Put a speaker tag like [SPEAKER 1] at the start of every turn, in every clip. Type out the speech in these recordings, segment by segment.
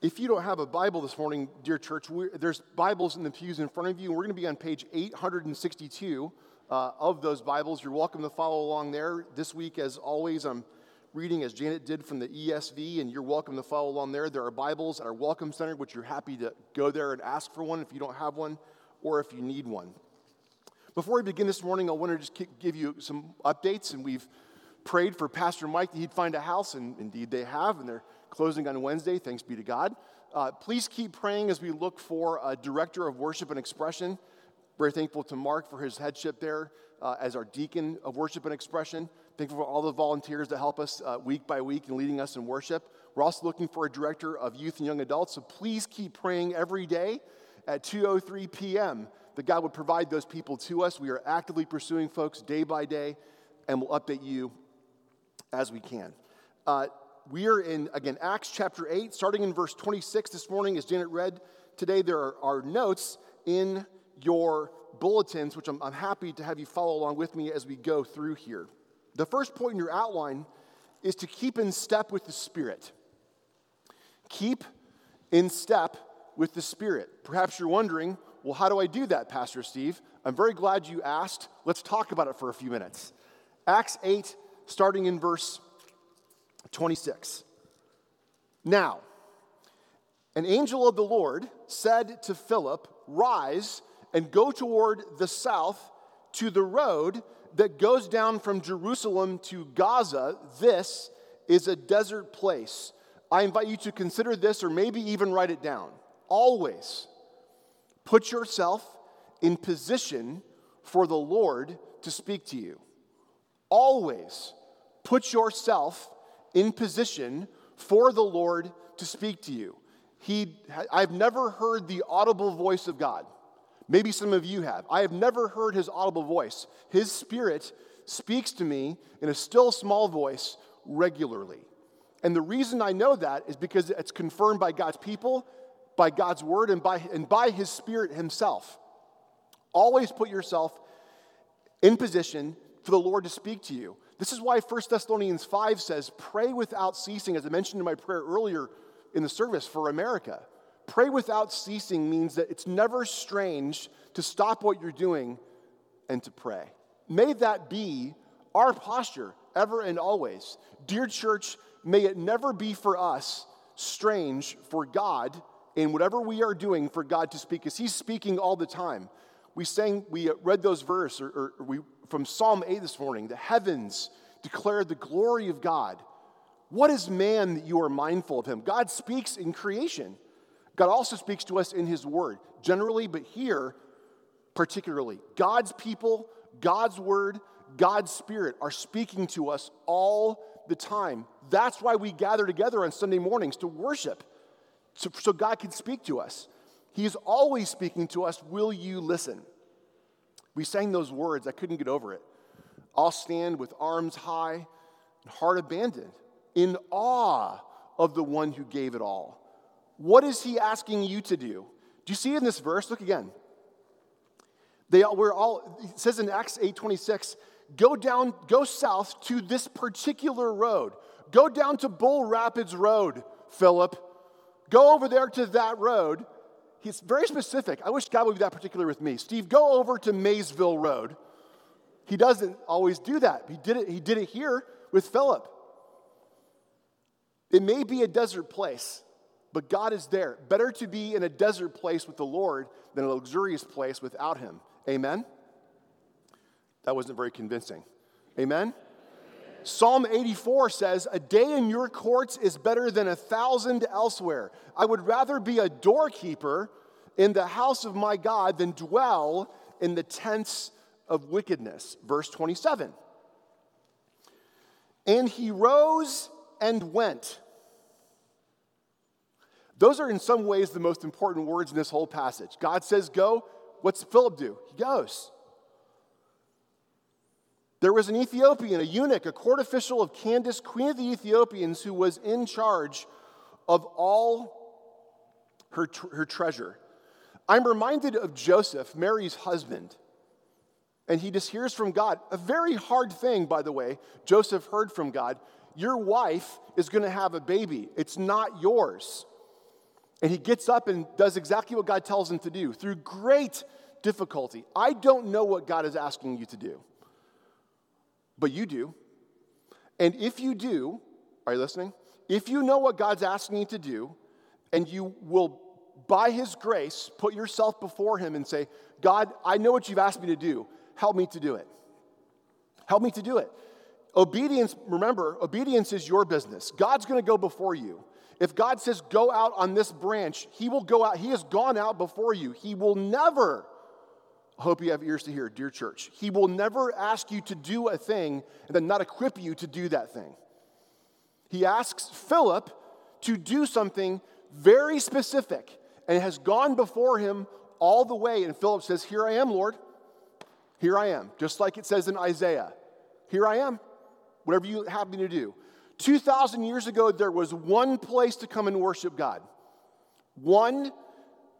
[SPEAKER 1] If you don't have a Bible this morning, dear church, there's Bibles in the pews in front of you, we're going to be on page 862 uh, of those Bibles. You're welcome to follow along there. This week, as always, I'm reading as Janet did from the ESV, and you're welcome to follow along there. There are Bibles at our Welcome Center, which you're happy to go there and ask for one if you don't have one or if you need one. Before we begin this morning, I want to just give you some updates, and we've prayed for Pastor Mike that he'd find a house, and indeed they have, and they're closing on Wednesday, thanks be to God. Uh, please keep praying as we look for a director of worship and expression. Very thankful to Mark for his headship there uh, as our deacon of worship and expression. Thankful for all the volunteers that help us uh, week by week in leading us in worship. We're also looking for a director of youth and young adults, so please keep praying every day at 2:03 p.m. that God would provide those people to us. We are actively pursuing folks day by day, and we'll update you as we can. Uh, we are in, again, Acts chapter 8, starting in verse 26 this morning, as Janet read today. There are, are notes in your bulletins, which I'm, I'm happy to have you follow along with me as we go through here. The first point in your outline is to keep in step with the Spirit. Keep in step with the Spirit. Perhaps you're wondering, well, how do I do that, Pastor Steve? I'm very glad you asked. Let's talk about it for a few minutes. Acts 8, starting in verse 26. Now, an angel of the Lord said to Philip, Rise and go toward the south to the road that goes down from Jerusalem to Gaza. This is a desert place. I invite you to consider this or maybe even write it down. Always put yourself in position for the Lord to speak to you. Always put yourself in position for the Lord to speak to you. He, I've never heard the audible voice of God. Maybe some of you have. I have never heard his audible voice. His spirit speaks to me in a still small voice regularly. And the reason I know that is because it's confirmed by God's people, by God's word, and by, and by his spirit himself. Always put yourself in position for the Lord to speak to you. This is why 1 Thessalonians 5 says, Pray without ceasing, as I mentioned in my prayer earlier in the service for America. Pray without ceasing means that it's never strange to stop what you're doing and to pray. May that be our posture ever and always. Dear church, may it never be for us strange for God in whatever we are doing for God to speak, because He's speaking all the time. We sang, we read those verses, or, or we from Psalm 8 this morning the heavens declare the glory of God. What is man that you are mindful of him? God speaks in creation. God also speaks to us in his word, generally, but here particularly. God's people, God's word, God's spirit are speaking to us all the time. That's why we gather together on Sunday mornings to worship, so, so God can speak to us. He is always speaking to us. Will you listen? We sang those words, I couldn't get over it. I'll stand with arms high and heart abandoned, in awe of the one who gave it all. What is he asking you to do? Do you see in this verse? Look again. They were all, it says in Acts 8:26, go down, go south to this particular road. Go down to Bull Rapids Road, Philip. Go over there to that road he's very specific. I wish God would be that particular with me. Steve, go over to Maysville Road. He doesn't always do that. He did it, he did it here with Philip. It may be a desert place, but God is there. Better to be in a desert place with the Lord than a luxurious place without Him. Amen? That wasn't very convincing. Amen? Psalm 84 says, A day in your courts is better than a thousand elsewhere. I would rather be a doorkeeper in the house of my God than dwell in the tents of wickedness. Verse 27. And he rose and went. Those are in some ways the most important words in this whole passage. God says, Go. What's Philip do? He goes. There was an Ethiopian, a eunuch, a court official of Candace, queen of the Ethiopians, who was in charge of all her, her treasure. I'm reminded of Joseph, Mary's husband, and he just hears from God. A very hard thing, by the way, Joseph heard from God. Your wife is going to have a baby, it's not yours. And he gets up and does exactly what God tells him to do through great difficulty. I don't know what God is asking you to do, but you do. And if you do, are you listening? If you know what God's asking you to do, and you will, by His grace, put yourself before Him and say, God, I know what you've asked me to do. Help me to do it. Help me to do it. Obedience, remember, obedience is your business. God's going to go before you. If God says, go out on this branch, He will go out. He has gone out before you. He will never, hope you have ears to hear, dear church, He will never ask you to do a thing and then not equip you to do that thing. He asks Philip to do something very specific and has gone before him all the way. And Philip says, Here I am, Lord. Here I am. Just like it says in Isaiah, Here I am. Whatever you have me to do. 2,000 years ago, there was one place to come and worship God. One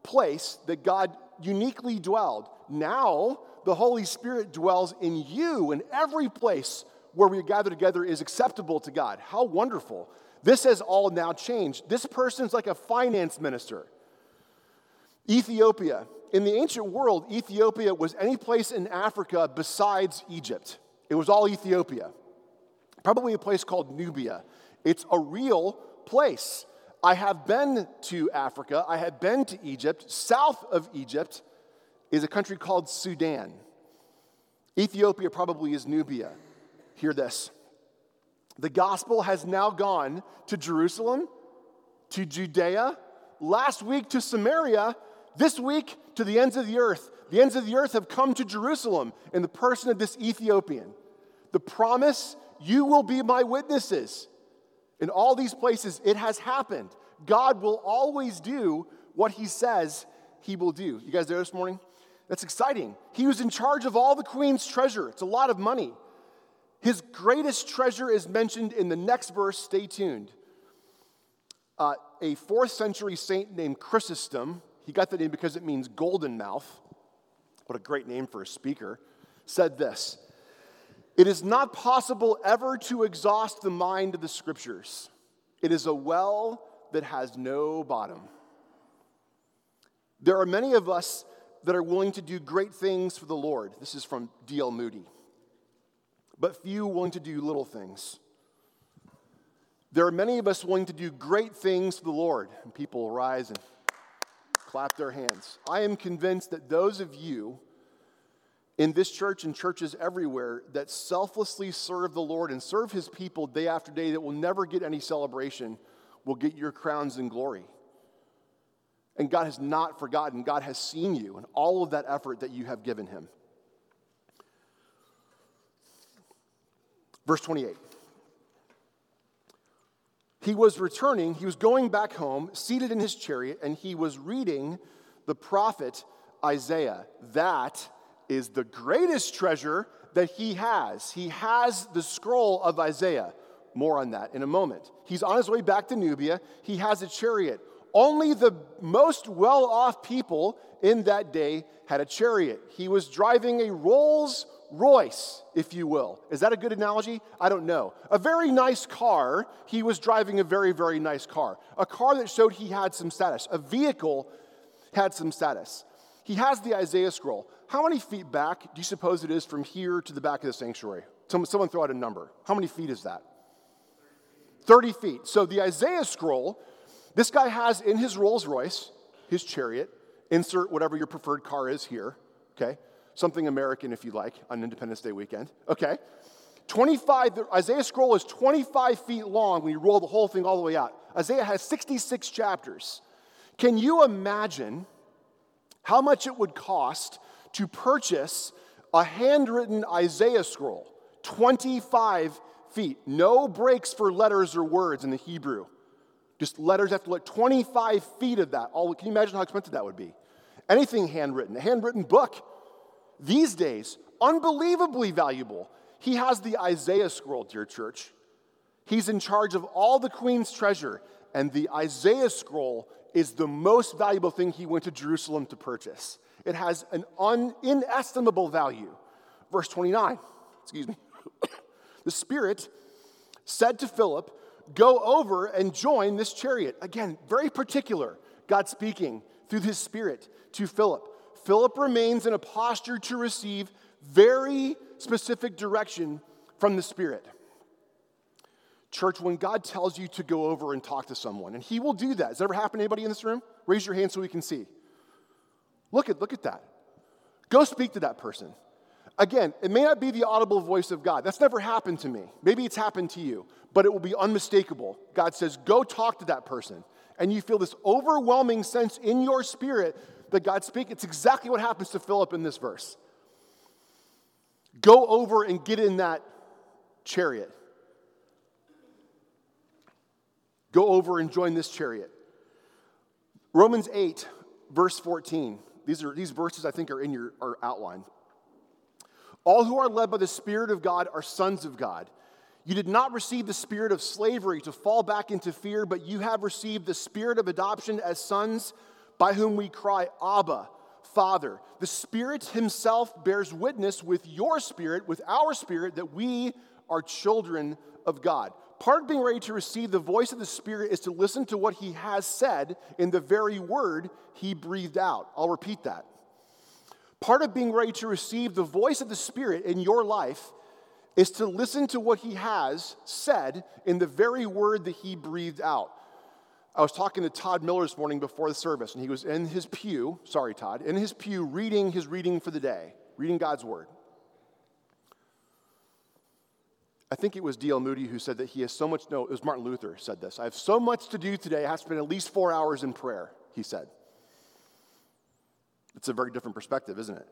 [SPEAKER 1] place that God uniquely dwelled. Now, the Holy Spirit dwells in you, and every place where we gather together is acceptable to God. How wonderful. This has all now changed. This person's like a finance minister. Ethiopia. In the ancient world, Ethiopia was any place in Africa besides Egypt. It was all Ethiopia. Probably a place called Nubia. It's a real place. I have been to Africa, I have been to Egypt. South of Egypt is a country called Sudan. Ethiopia probably is Nubia. Hear this. The gospel has now gone to Jerusalem, to Judea, last week to Samaria, this week to the ends of the earth. The ends of the earth have come to Jerusalem in the person of this Ethiopian. The promise, you will be my witnesses. In all these places, it has happened. God will always do what he says he will do. You guys there this morning? That's exciting. He was in charge of all the queen's treasure. It's a lot of money. His greatest treasure is mentioned in the next verse. Stay tuned. Uh, a fourth century saint named Chrysostom, he got the name because it means golden mouth. What a great name for a speaker. Said this It is not possible ever to exhaust the mind of the scriptures, it is a well that has no bottom. There are many of us that are willing to do great things for the Lord. This is from D.L. Moody but few willing to do little things. There are many of us willing to do great things for the Lord, and people rise and clap their hands. I am convinced that those of you in this church and churches everywhere that selflessly serve the Lord and serve his people day after day that will never get any celebration will get your crowns in glory. And God has not forgotten. God has seen you and all of that effort that you have given him. Verse 28. He was returning, he was going back home, seated in his chariot, and he was reading the prophet Isaiah. That is the greatest treasure that he has. He has the scroll of Isaiah. More on that in a moment. He's on his way back to Nubia. He has a chariot. Only the most well off people in that day had a chariot. He was driving a Rolls Royce, if you will. Is that a good analogy? I don't know. A very nice car. He was driving a very, very nice car. A car that showed he had some status. A vehicle had some status. He has the Isaiah scroll. How many feet back do you suppose it is from here to the back of the sanctuary? Someone throw out a number. How many feet is that? 30 feet. So the Isaiah scroll, this guy has in his Rolls Royce, his chariot, insert whatever your preferred car is here, okay? something American if you like, on Independence Day weekend. Okay. 25, the Isaiah scroll is 25 feet long when you roll the whole thing all the way out. Isaiah has 66 chapters. Can you imagine how much it would cost to purchase a handwritten Isaiah scroll? 25 feet. No breaks for letters or words in the Hebrew. Just letters after letter. 25 feet of that. All, can you imagine how expensive that would be? Anything handwritten, a handwritten book these days, unbelievably valuable. He has the Isaiah scroll, dear church. He's in charge of all the queen's treasure, and the Isaiah scroll is the most valuable thing he went to Jerusalem to purchase. It has an un- inestimable value. Verse 29, excuse me. the Spirit said to Philip, Go over and join this chariot. Again, very particular. God speaking through his Spirit to Philip. Philip remains in a posture to receive very specific direction from the Spirit. Church, when God tells you to go over and talk to someone, and He will do that. Has that ever happened to anybody in this room? Raise your hand so we can see. Look at, look at that. Go speak to that person. Again, it may not be the audible voice of God. That's never happened to me. Maybe it's happened to you, but it will be unmistakable. God says, go talk to that person. And you feel this overwhelming sense in your spirit that God speaks. It's exactly what happens to Philip in this verse. Go over and get in that chariot. Go over and join this chariot. Romans 8, verse 14. These, are, these verses, I think, are in your are outline. All who are led by the Spirit of God are sons of God. You did not receive the spirit of slavery to fall back into fear, but you have received the spirit of adoption as sons, by whom we cry, Abba, Father. The Spirit Himself bears witness with your spirit, with our spirit, that we are children of God. Part of being ready to receive the voice of the Spirit is to listen to what He has said in the very word He breathed out. I'll repeat that. Part of being ready to receive the voice of the Spirit in your life is to listen to what He has said in the very word that He breathed out. I was talking to Todd Miller this morning before the service, and he was in his pew, sorry, Todd, in his pew reading his reading for the day, reading God's word. I think it was D.L. Moody who said that he has so much, no, it was Martin Luther said this. I have so much to do today, I have to spend at least four hours in prayer, he said. It's a very different perspective, isn't it?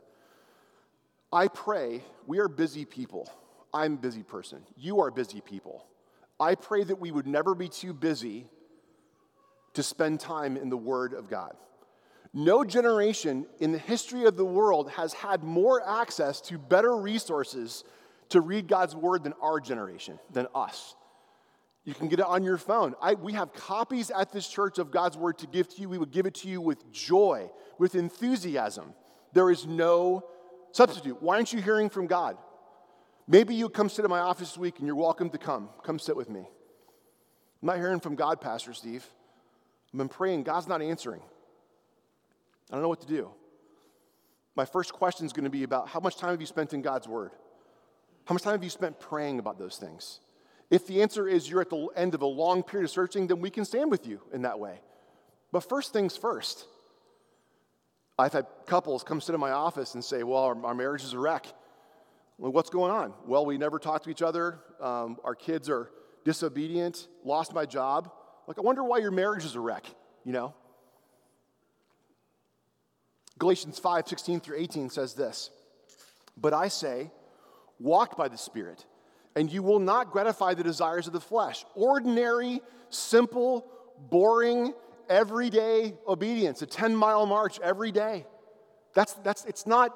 [SPEAKER 1] I pray, we are busy people. I'm a busy person. You are busy people. I pray that we would never be too busy to spend time in the Word of God. No generation in the history of the world has had more access to better resources to read God's word than our generation, than us. You can get it on your phone. I, we have copies at this church of God's word to give to you. We would give it to you with joy, with enthusiasm. There is no substitute. Why aren't you hearing from God? Maybe you come sit in my office this week and you're welcome to come. Come sit with me. I'm not hearing from God, Pastor Steve. I've been praying. God's not answering. I don't know what to do. My first question is going to be about how much time have you spent in God's Word? How much time have you spent praying about those things? If the answer is you're at the end of a long period of searching, then we can stand with you in that way. But first things first. I've had couples come sit in my office and say, Well, our, our marriage is a wreck. Well, what's going on? Well, we never talk to each other. Um, our kids are disobedient, lost my job. Like, I wonder why your marriage is a wreck, you know? Galatians 5 16 through 18 says this But I say, Walk by the Spirit, and you will not gratify the desires of the flesh. Ordinary, simple, boring, everyday obedience, a 10 mile march every day. That's, that's, it's not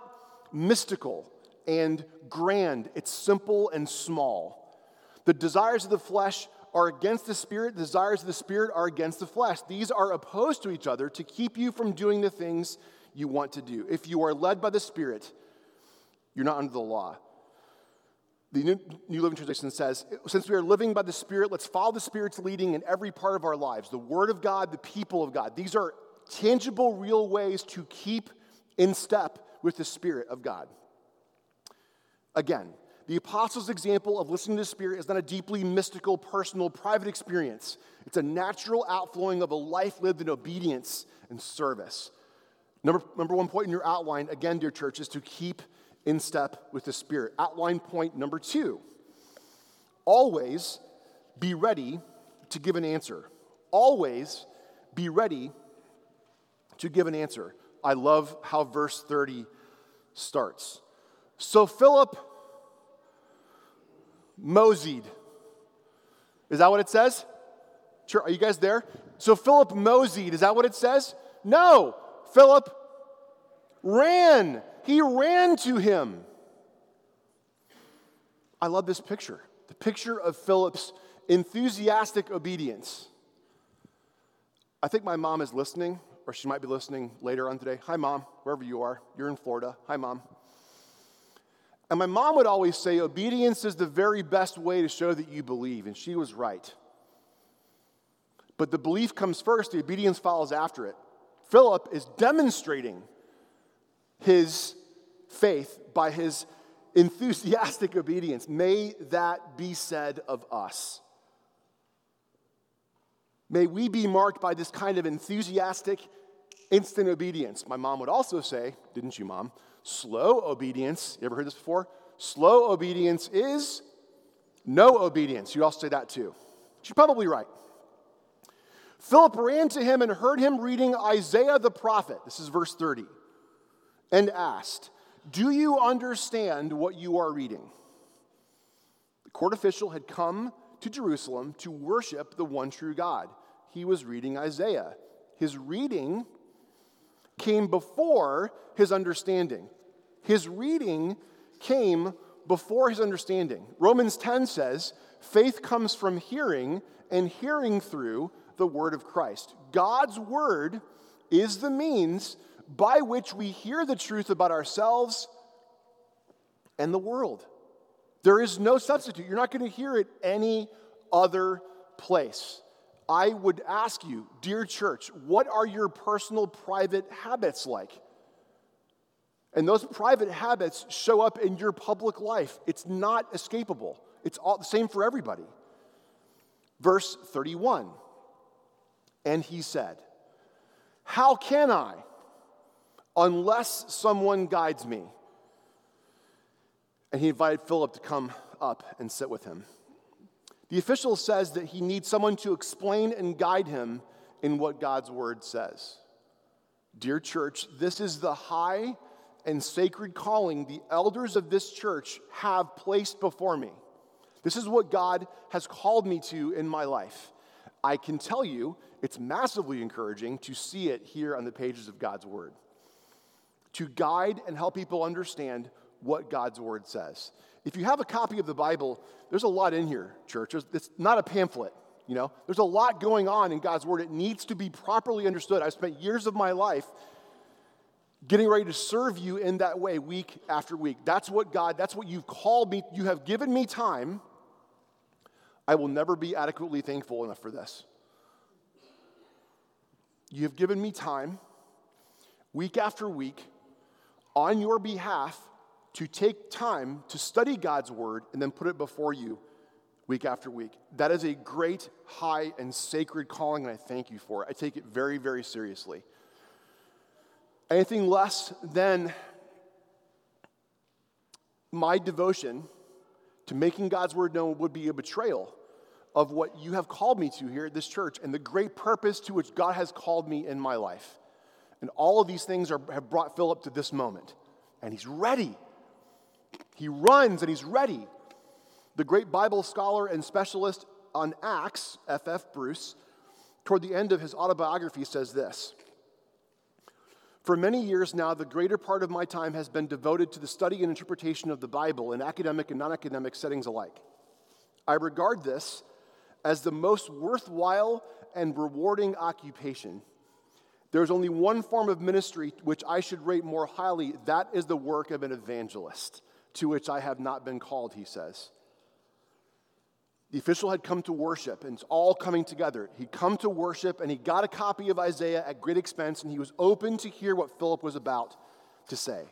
[SPEAKER 1] mystical and grand, it's simple and small. The desires of the flesh are against the spirit, the desires of the spirit are against the flesh. These are opposed to each other to keep you from doing the things you want to do. If you are led by the spirit, you're not under the law. The New, Living Translation says, Since we are living by the Spirit, let's follow the Spirit's leading in every part of our lives the Word of God, the people of God. These are tangible, real ways to keep in step with the Spirit of God. Again, the apostles' example of listening to the Spirit is not a deeply mystical, personal, private experience. It's a natural outflowing of a life lived in obedience and service. Number, number one point in your outline, again, dear church, is to keep in step with the Spirit. Outline point number two always be ready to give an answer. Always be ready to give an answer. I love how verse 30 starts. So Philip moseyed. Is that what it says? Sure, are you guys there? So Philip moseyed. Is that what it says? No. Philip ran he ran to him. I love this picture the picture of Philip's enthusiastic obedience. I think my mom is listening, or she might be listening later on today. Hi, mom, wherever you are. You're in Florida. Hi, mom. And my mom would always say, obedience is the very best way to show that you believe, and she was right. But the belief comes first, the obedience follows after it. Philip is demonstrating his faith by his enthusiastic obedience. May that be said of us. May we be marked by this kind of enthusiastic, instant obedience. My mom would also say, didn't you, mom? Slow obedience. You ever heard this before? Slow obedience is no obedience. You also say that too. She's probably right. Philip ran to him and heard him reading Isaiah the prophet. This is verse 30. And asked, Do you understand what you are reading? The court official had come to Jerusalem to worship the one true God. He was reading Isaiah. His reading came before his understanding. His reading came before his understanding. Romans 10 says, faith comes from hearing, and hearing through the word of Christ. God's word is the means by which we hear the truth about ourselves and the world. There is no substitute. You're not going to hear it any other place. I would ask you, dear church, what are your personal private habits like? And those private habits show up in your public life. It's not escapable. It's all the same for everybody. Verse 31. And he said, How can I unless someone guides me? And he invited Philip to come up and sit with him. The official says that he needs someone to explain and guide him in what God's word says. Dear church, this is the high and sacred calling the elders of this church have placed before me. This is what God has called me to in my life. I can tell you it's massively encouraging to see it here on the pages of God's Word, to guide and help people understand what God's Word says. If you have a copy of the Bible, there's a lot in here, church. It's not a pamphlet, you know. There's a lot going on in God's Word. It needs to be properly understood. I've spent years of my life getting ready to serve you in that way week after week. That's what God, that's what you've called me. You have given me time. I will never be adequately thankful enough for this. You have given me time week after week on your behalf to take time to study God's word and then put it before you week after week. That is a great, high, and sacred calling, and I thank you for it. I take it very, very seriously. Anything less than my devotion to making God's word known would be a betrayal of what you have called me to here at this church and the great purpose to which God has called me in my life. And all of these things are, have brought Philip to this moment. And he's ready. He runs and he's ready. The great Bible scholar and specialist on Acts, F.F. F. Bruce, toward the end of his autobiography, says this For many years now, the greater part of my time has been devoted to the study and interpretation of the Bible in academic and non academic settings alike. I regard this as the most worthwhile and rewarding occupation. There's only one form of ministry which I should rate more highly. That is the work of an evangelist, to which I have not been called, he says. The official had come to worship, and it's all coming together. He'd come to worship, and he got a copy of Isaiah at great expense, and he was open to hear what Philip was about to say.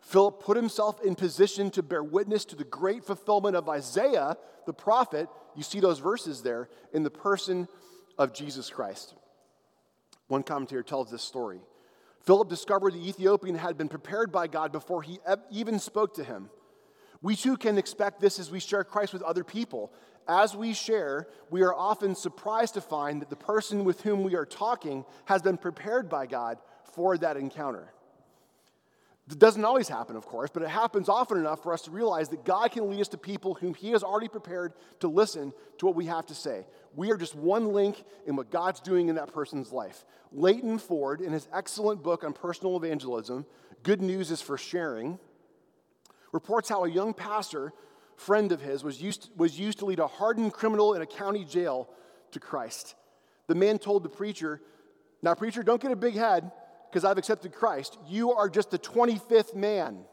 [SPEAKER 1] Philip put himself in position to bear witness to the great fulfillment of Isaiah, the prophet. You see those verses there in the person of Jesus Christ. One commentator tells this story. Philip discovered the Ethiopian had been prepared by God before he even spoke to him. We too can expect this as we share Christ with other people. As we share, we are often surprised to find that the person with whom we are talking has been prepared by God for that encounter. It doesn't always happen, of course, but it happens often enough for us to realize that God can lead us to people whom He has already prepared to listen to what we have to say. We are just one link in what God's doing in that person's life. Leighton Ford, in his excellent book on personal evangelism, Good News is for Sharing, reports how a young pastor, friend of his, was used, was used to lead a hardened criminal in a county jail to Christ. The man told the preacher, Now, preacher, don't get a big head because I've accepted Christ. You are just the 25th man.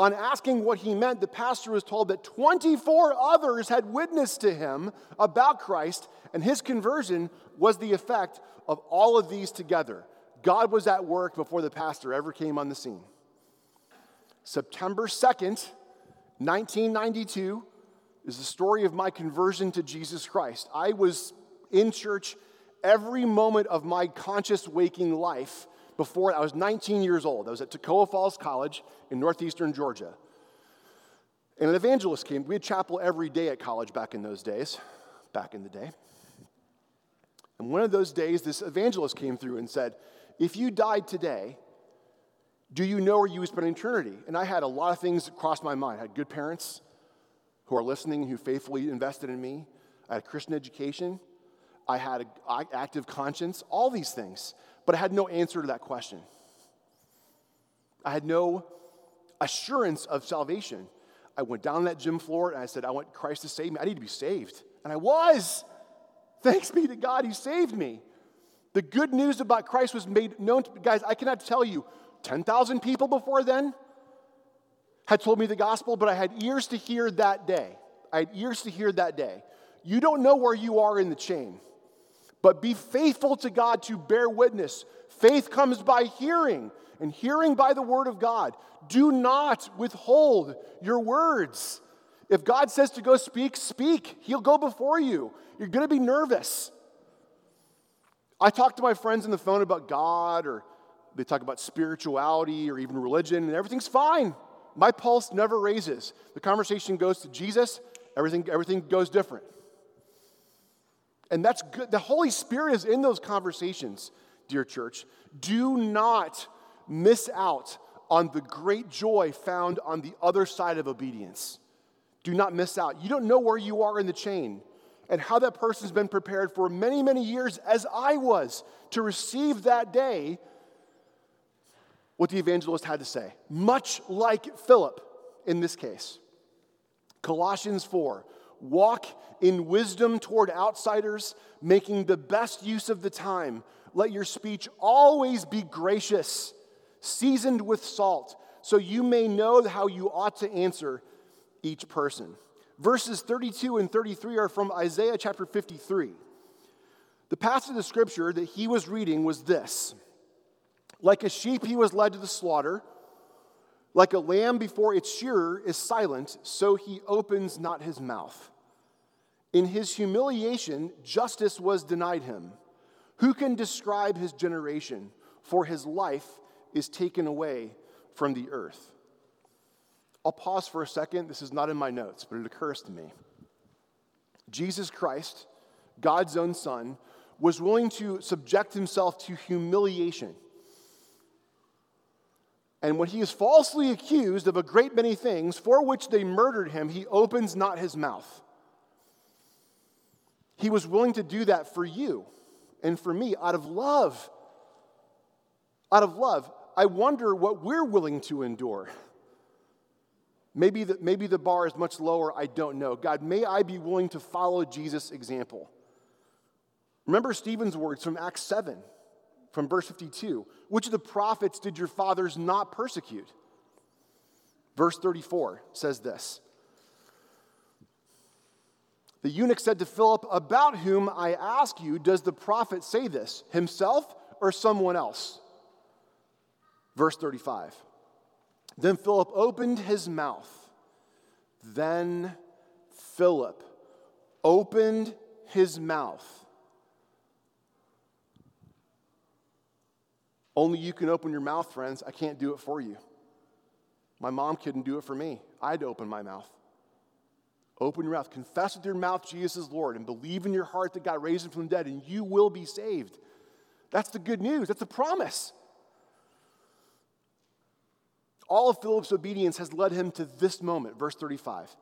[SPEAKER 1] On asking what he meant, the pastor was told that 24 others had witnessed to him about Christ, and his conversion was the effect of all of these together. God was at work before the pastor ever came on the scene. September 2nd, 1992, is the story of my conversion to Jesus Christ. I was in church every moment of my conscious waking life before I was 19 years old. I was at Toccoa Falls College in northeastern Georgia. And an evangelist came. We had chapel every day at college back in those days, back in the day. And one of those days, this evangelist came through and said, If you died today, do you know where you would spend eternity? And I had a lot of things cross my mind. I had good parents who are listening, who faithfully invested in me. I had a Christian education. I had an active conscience, all these things. But I had no answer to that question. I had no assurance of salvation. I went down that gym floor and I said, I want Christ to save me. I need to be saved. And I was. Thanks be to God, He saved me. The good news about Christ was made known to me. guys. I cannot tell you, 10,000 people before then had told me the gospel, but I had ears to hear that day. I had ears to hear that day. You don't know where you are in the chain, but be faithful to God to bear witness. Faith comes by hearing, and hearing by the word of God. Do not withhold your words. If God says to go speak, speak. He'll go before you. You're going to be nervous. I talk to my friends on the phone about God, or they talk about spirituality or even religion, and everything's fine. My pulse never raises. The conversation goes to Jesus, everything, everything goes different. And that's good. The Holy Spirit is in those conversations, dear church. Do not miss out on the great joy found on the other side of obedience. Do not miss out. You don't know where you are in the chain and how that person's been prepared for many, many years, as I was, to receive that day what the evangelist had to say. Much like Philip in this case. Colossians 4 walk in wisdom toward outsiders, making the best use of the time. Let your speech always be gracious, seasoned with salt, so you may know how you ought to answer each person. Verses 32 and 33 are from Isaiah chapter 53. The passage of scripture that he was reading was this Like a sheep, he was led to the slaughter. Like a lamb before its shearer is silent, so he opens not his mouth. In his humiliation, justice was denied him. Who can describe his generation? For his life is taken away from the earth. I'll pause for a second. This is not in my notes, but it occurs to me. Jesus Christ, God's own Son, was willing to subject himself to humiliation. And when he is falsely accused of a great many things for which they murdered him, he opens not his mouth. He was willing to do that for you and for me out of love. Out of love. I wonder what we're willing to endure. Maybe the, maybe the bar is much lower, I don't know. God, may I be willing to follow Jesus' example. Remember Stephen's words from Acts 7, from verse 52. Which of the prophets did your fathers not persecute? Verse 34 says this The eunuch said to Philip, About whom I ask you, does the prophet say this, himself or someone else? Verse 35. Then Philip opened his mouth. Then Philip opened his mouth. Only you can open your mouth, friends. I can't do it for you. My mom couldn't do it for me. I had to open my mouth. Open your mouth. Confess with your mouth Jesus is Lord and believe in your heart that God raised him from the dead and you will be saved. That's the good news. That's the promise. All of Philip's obedience has led him to this moment, verse 35.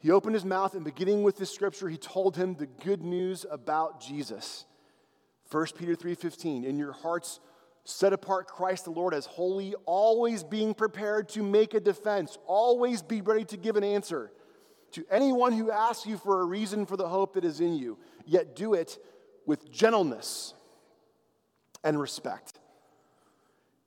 [SPEAKER 1] He opened his mouth and beginning with this scripture, he told him the good news about Jesus. 1 Peter 3:15, in your hearts set apart Christ the Lord as holy, always being prepared to make a defense, always be ready to give an answer to anyone who asks you for a reason for the hope that is in you, yet do it with gentleness and respect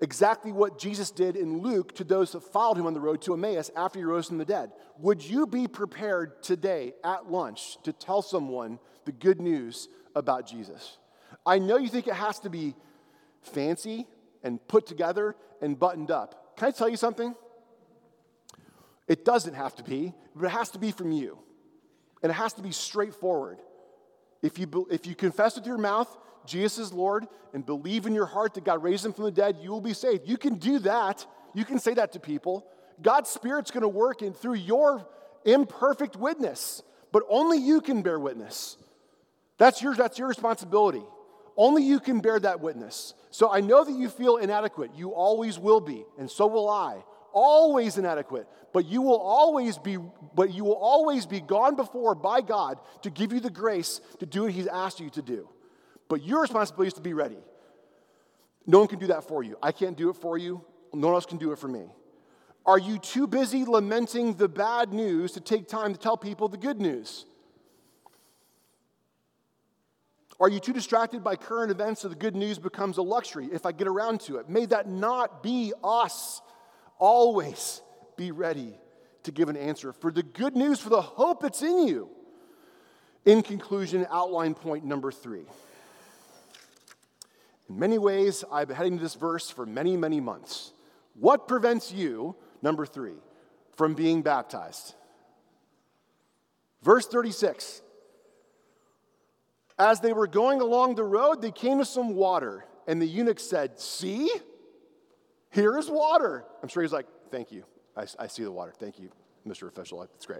[SPEAKER 1] exactly what Jesus did in Luke to those that followed him on the road to Emmaus after he rose from the dead. Would you be prepared today at lunch to tell someone the good news about Jesus? I know you think it has to be fancy and put together and buttoned up. Can I tell you something? It doesn't have to be, but it has to be from you. And it has to be straightforward. If you, if you confess with your mouth Jesus is Lord and believe in your heart that God raised him from the dead, you will be saved. You can do that. You can say that to people. God's Spirit's going to work in, through your imperfect witness, but only you can bear witness. That's your, that's your responsibility. Only you can bear that witness. So I know that you feel inadequate. You always will be, and so will I. Always inadequate. But you will always be, but you will always be gone before by God to give you the grace to do what He's asked you to do. But your responsibility is to be ready. No one can do that for you. I can't do it for you. No one else can do it for me. Are you too busy lamenting the bad news to take time to tell people the good news? Are you too distracted by current events so the good news becomes a luxury if I get around to it? May that not be us. Always be ready to give an answer for the good news, for the hope that's in you. In conclusion, outline point number three. In many ways, I've been heading to this verse for many, many months. What prevents you, number three, from being baptized? Verse 36 As they were going along the road, they came to some water, and the eunuch said, See, here is water. I'm sure he's like, Thank you. I, I see the water. Thank you, Mr. Official. That's great.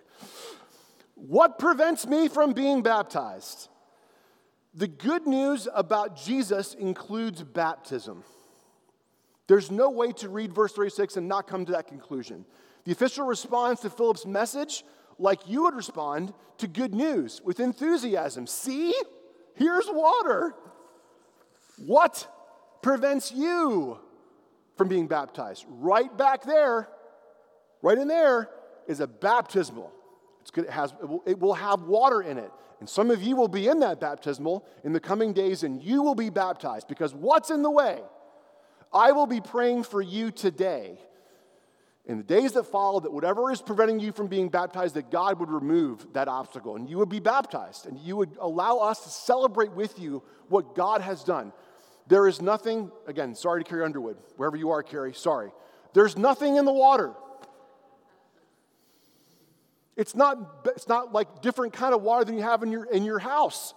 [SPEAKER 1] What prevents me from being baptized? The good news about Jesus includes baptism. There's no way to read verse 36 and not come to that conclusion. The official responds to Philip's message like you would respond to good news with enthusiasm. See, here's water. What prevents you from being baptized? Right back there, right in there, is a baptismal. It's good, it, has, it, will, it will have water in it. And some of you will be in that baptismal in the coming days, and you will be baptized because what's in the way? I will be praying for you today. In the days that follow, that whatever is preventing you from being baptized, that God would remove that obstacle and you would be baptized and you would allow us to celebrate with you what God has done. There is nothing, again, sorry to Carrie Underwood, wherever you are, Carrie, sorry. There's nothing in the water. It's not, it's not like different kind of water than you have in your, in your house.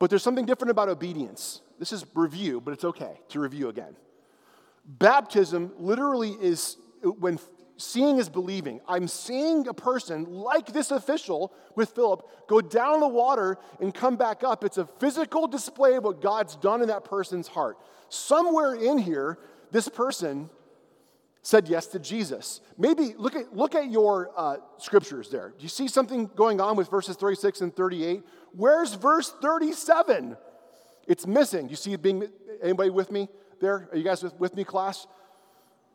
[SPEAKER 1] But there's something different about obedience. This is review, but it's okay to review again. Baptism literally is when seeing is believing. I'm seeing a person like this official with Philip go down the water and come back up. It's a physical display of what God's done in that person's heart. Somewhere in here, this person said yes to Jesus. Maybe look at, look at your uh, scriptures there. Do you see something going on with verses 36 and 38? Where's verse 37? It's missing. You see it being, anybody with me there? Are you guys with, with me, class?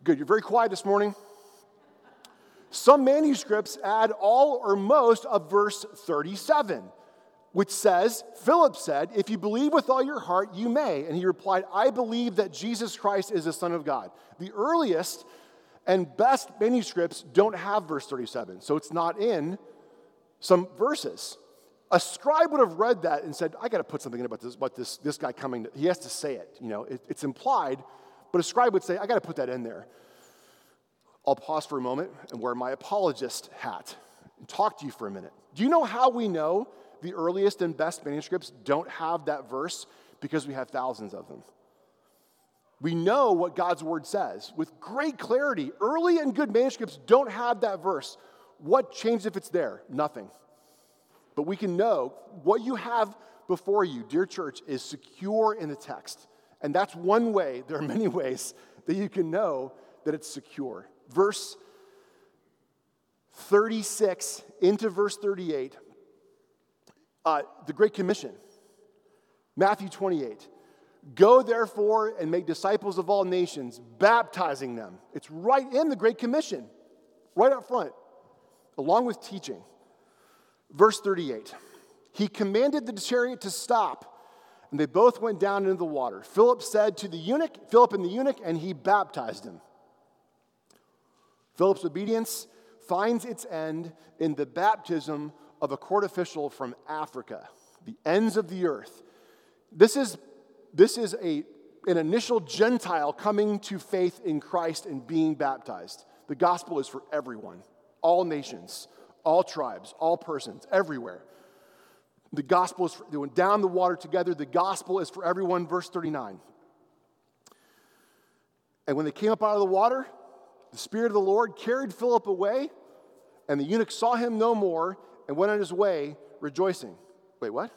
[SPEAKER 1] Good. You're very quiet this morning. Some manuscripts add all or most of verse 37, which says, Philip said, If you believe with all your heart, you may. And he replied, I believe that Jesus Christ is the Son of God. The earliest and best manuscripts don't have verse 37, so it's not in some verses. A scribe would have read that and said, I got to put something in about this, about this, this guy coming. He has to say it. You know, it, it's implied, but a scribe would say, I got to put that in there. I'll pause for a moment and wear my apologist hat and talk to you for a minute. Do you know how we know the earliest and best manuscripts don't have that verse? Because we have thousands of them. We know what God's word says with great clarity. Early and good manuscripts don't have that verse. What changed if it's there? Nothing. But we can know what you have before you, dear church, is secure in the text. And that's one way, there are many ways that you can know that it's secure. Verse 36 into verse 38, uh, the Great Commission, Matthew 28. Go therefore and make disciples of all nations, baptizing them. It's right in the Great Commission, right up front, along with teaching. Verse 38 He commanded the chariot to stop, And they both went down into the water. Philip said to the eunuch, Philip and the eunuch, and he baptized him. Philip's obedience finds its end in the baptism of a court official from Africa, the ends of the earth. This is, this is a, an initial Gentile coming to faith in Christ and being baptized. The gospel is for everyone, all nations, all tribes, all persons, everywhere. The gospel is for, they went down the water together. The gospel is for everyone, verse 39. And when they came up out of the water, the Spirit of the Lord carried Philip away, and the eunuch saw him no more and went on his way rejoicing. Wait, what?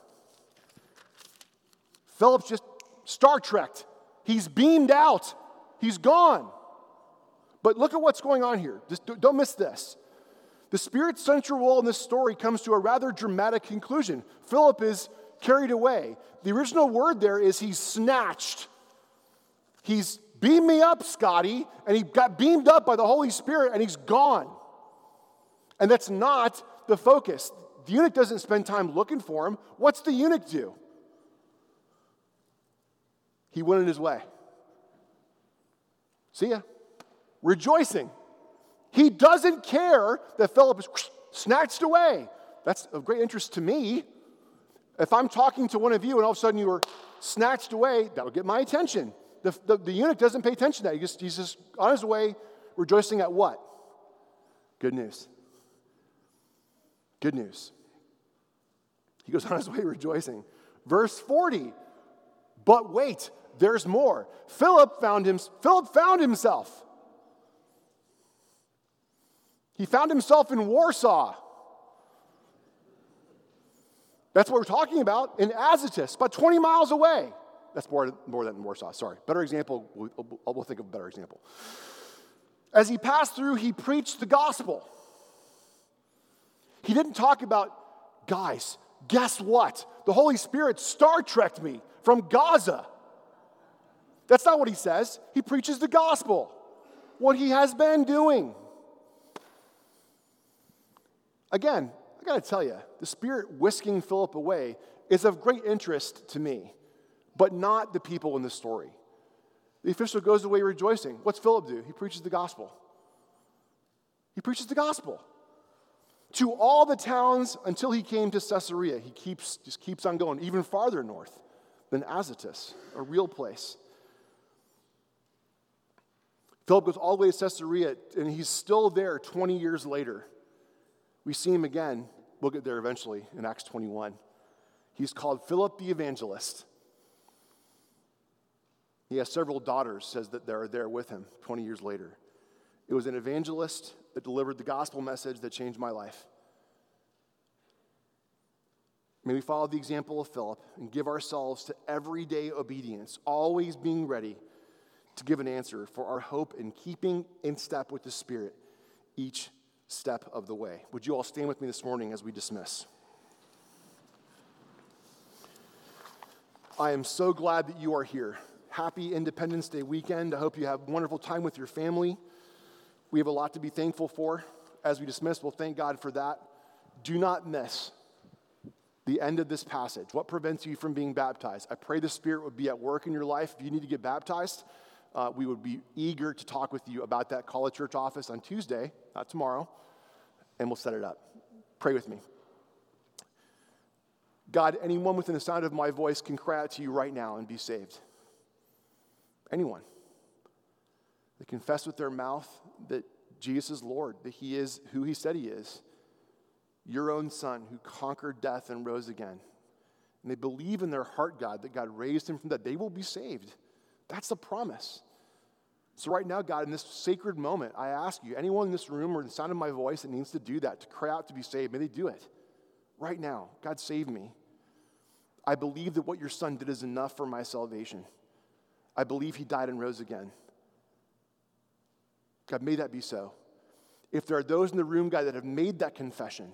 [SPEAKER 1] Philip's just Star Trekked. He's beamed out. He's gone. But look at what's going on here. Just don't miss this. The Spirit's central role in this story comes to a rather dramatic conclusion. Philip is carried away. The original word there is he's snatched. He's beamed me up, Scotty, and he got beamed up by the Holy Spirit and he's gone. And that's not the focus. The eunuch doesn't spend time looking for him. What's the eunuch do? He went in his way. See ya. Rejoicing. He doesn't care that Philip is snatched away. That's of great interest to me. If I'm talking to one of you and all of a sudden you were snatched away, that would get my attention. The, the, the eunuch doesn't pay attention to that. He just, he's just on his way, rejoicing at what? Good news. Good news. He goes on his way rejoicing. Verse 40. But wait, there's more. Philip found him, Philip found himself he found himself in Warsaw. That's what we're talking about in Azotus, about 20 miles away. That's more, more than Warsaw, sorry. Better example, we'll, we'll think of a better example. As he passed through, he preached the gospel. He didn't talk about, guys, guess what? The Holy Spirit Star Trekked me from Gaza. That's not what he says. He preaches the gospel, what he has been doing. Again, I got to tell you, the Spirit whisking Philip away is of great interest to me, but not the people in the story. The official goes away rejoicing. What's Philip do? He preaches the gospel. He preaches the gospel to all the towns until he came to Caesarea. He keeps, just keeps on going, even farther north than Azotus, a real place. Philip goes all the way to Caesarea, and he's still there 20 years later. We see him again, we'll get there eventually in Acts 21. He's called Philip the Evangelist. He has several daughters, says that they're there with him 20 years later. It was an evangelist that delivered the gospel message that changed my life. May we follow the example of Philip and give ourselves to everyday obedience, always being ready to give an answer for our hope in keeping in step with the Spirit each step of the way. Would you all stand with me this morning as we dismiss? I am so glad that you are here. Happy Independence Day weekend. I hope you have a wonderful time with your family. We have a lot to be thankful for. As we dismiss, we'll thank God for that. Do not miss the end of this passage. What prevents you from being baptized? I pray the Spirit would be at work in your life. If you need to get baptized, uh, we would be eager to talk with you about that. Call a church office on Tuesday, not tomorrow, and we'll set it up. Pray with me. God, anyone within the sound of my voice can cry out to you right now and be saved. Anyone. They confess with their mouth that Jesus is Lord, that He is who He said He is, your own Son who conquered death and rose again. And they believe in their heart, God, that God raised Him from dead. They will be saved. That's the promise. So, right now, God, in this sacred moment, I ask you, anyone in this room or the sound of my voice that needs to do that, to cry out to be saved, may they do it. Right now, God, save me. I believe that what your son did is enough for my salvation. I believe he died and rose again. God, may that be so. If there are those in the room, God, that have made that confession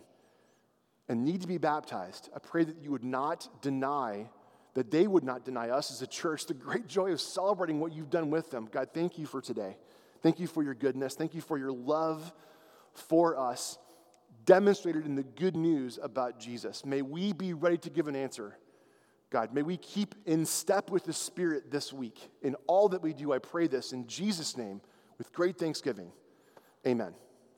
[SPEAKER 1] and need to be baptized, I pray that you would not deny that they would not deny us as a church the great joy of celebrating what you've done with them. God, thank you for today. Thank you for your goodness. Thank you for your love for us, demonstrated in the good news about Jesus. May we be ready to give an answer God, may we keep in step with the Spirit this week. In all that we do, I pray this in Jesus' name with great thanksgiving. Amen.